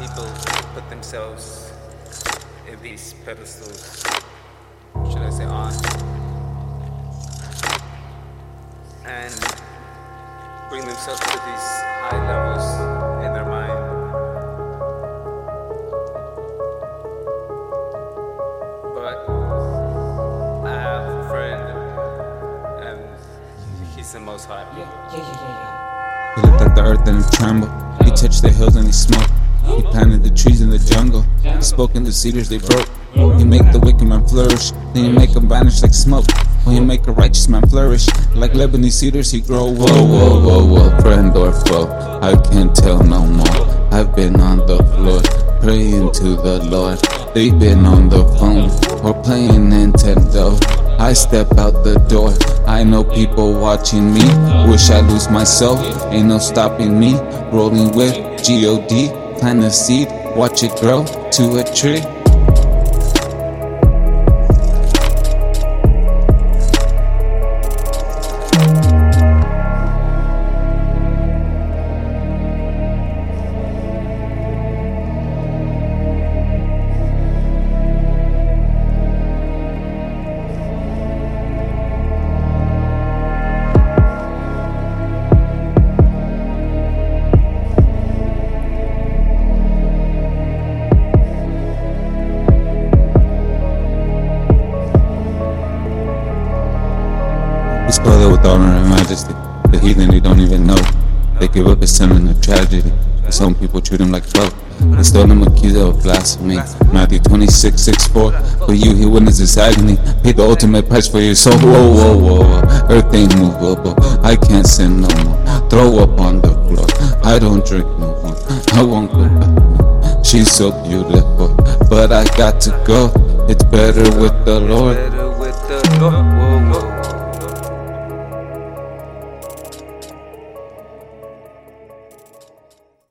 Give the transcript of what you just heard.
people put themselves in these pedestals, should I say, on, and bring themselves to these high levels in their mind. But I have a friend, and he's the most high. He looked at the earth and it trembled. He touched the hills and he smoked. He planted the trees in the jungle. He spoke in the cedars, they broke. He make the wicked man flourish. Then he make them vanish like smoke. When he make a righteous man flourish, like Lebanese cedars, he grow. Whoa, whoa, whoa, whoa, friend or foe, I can't tell no more. I've been on the floor, praying to the Lord. They've been on the phone or playing Nintendo. I step out the door. I know people watching me. Wish I lose myself. Ain't no stopping me. Rolling with G-O-D. Plant a seed. Watch it grow to a tree. Clothed with honor and majesty. The heathen they don't even know. They give up his son in a tragedy. Some people treat him like foe. They stole him accused of blasphemy. Matthew 26, 6, 4. For you, he witnesses agony. Paid the ultimate price for your soul. Whoa, whoa, whoa. Earth ain't movable. I can't sin no more. Throw up on the floor. I don't drink no more. I won't go back. She's so beautiful. But I got to go. It's. Better with the Lord.